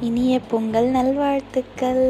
இனிய பொங்கல் நல்வாழ்த்துக்கள்.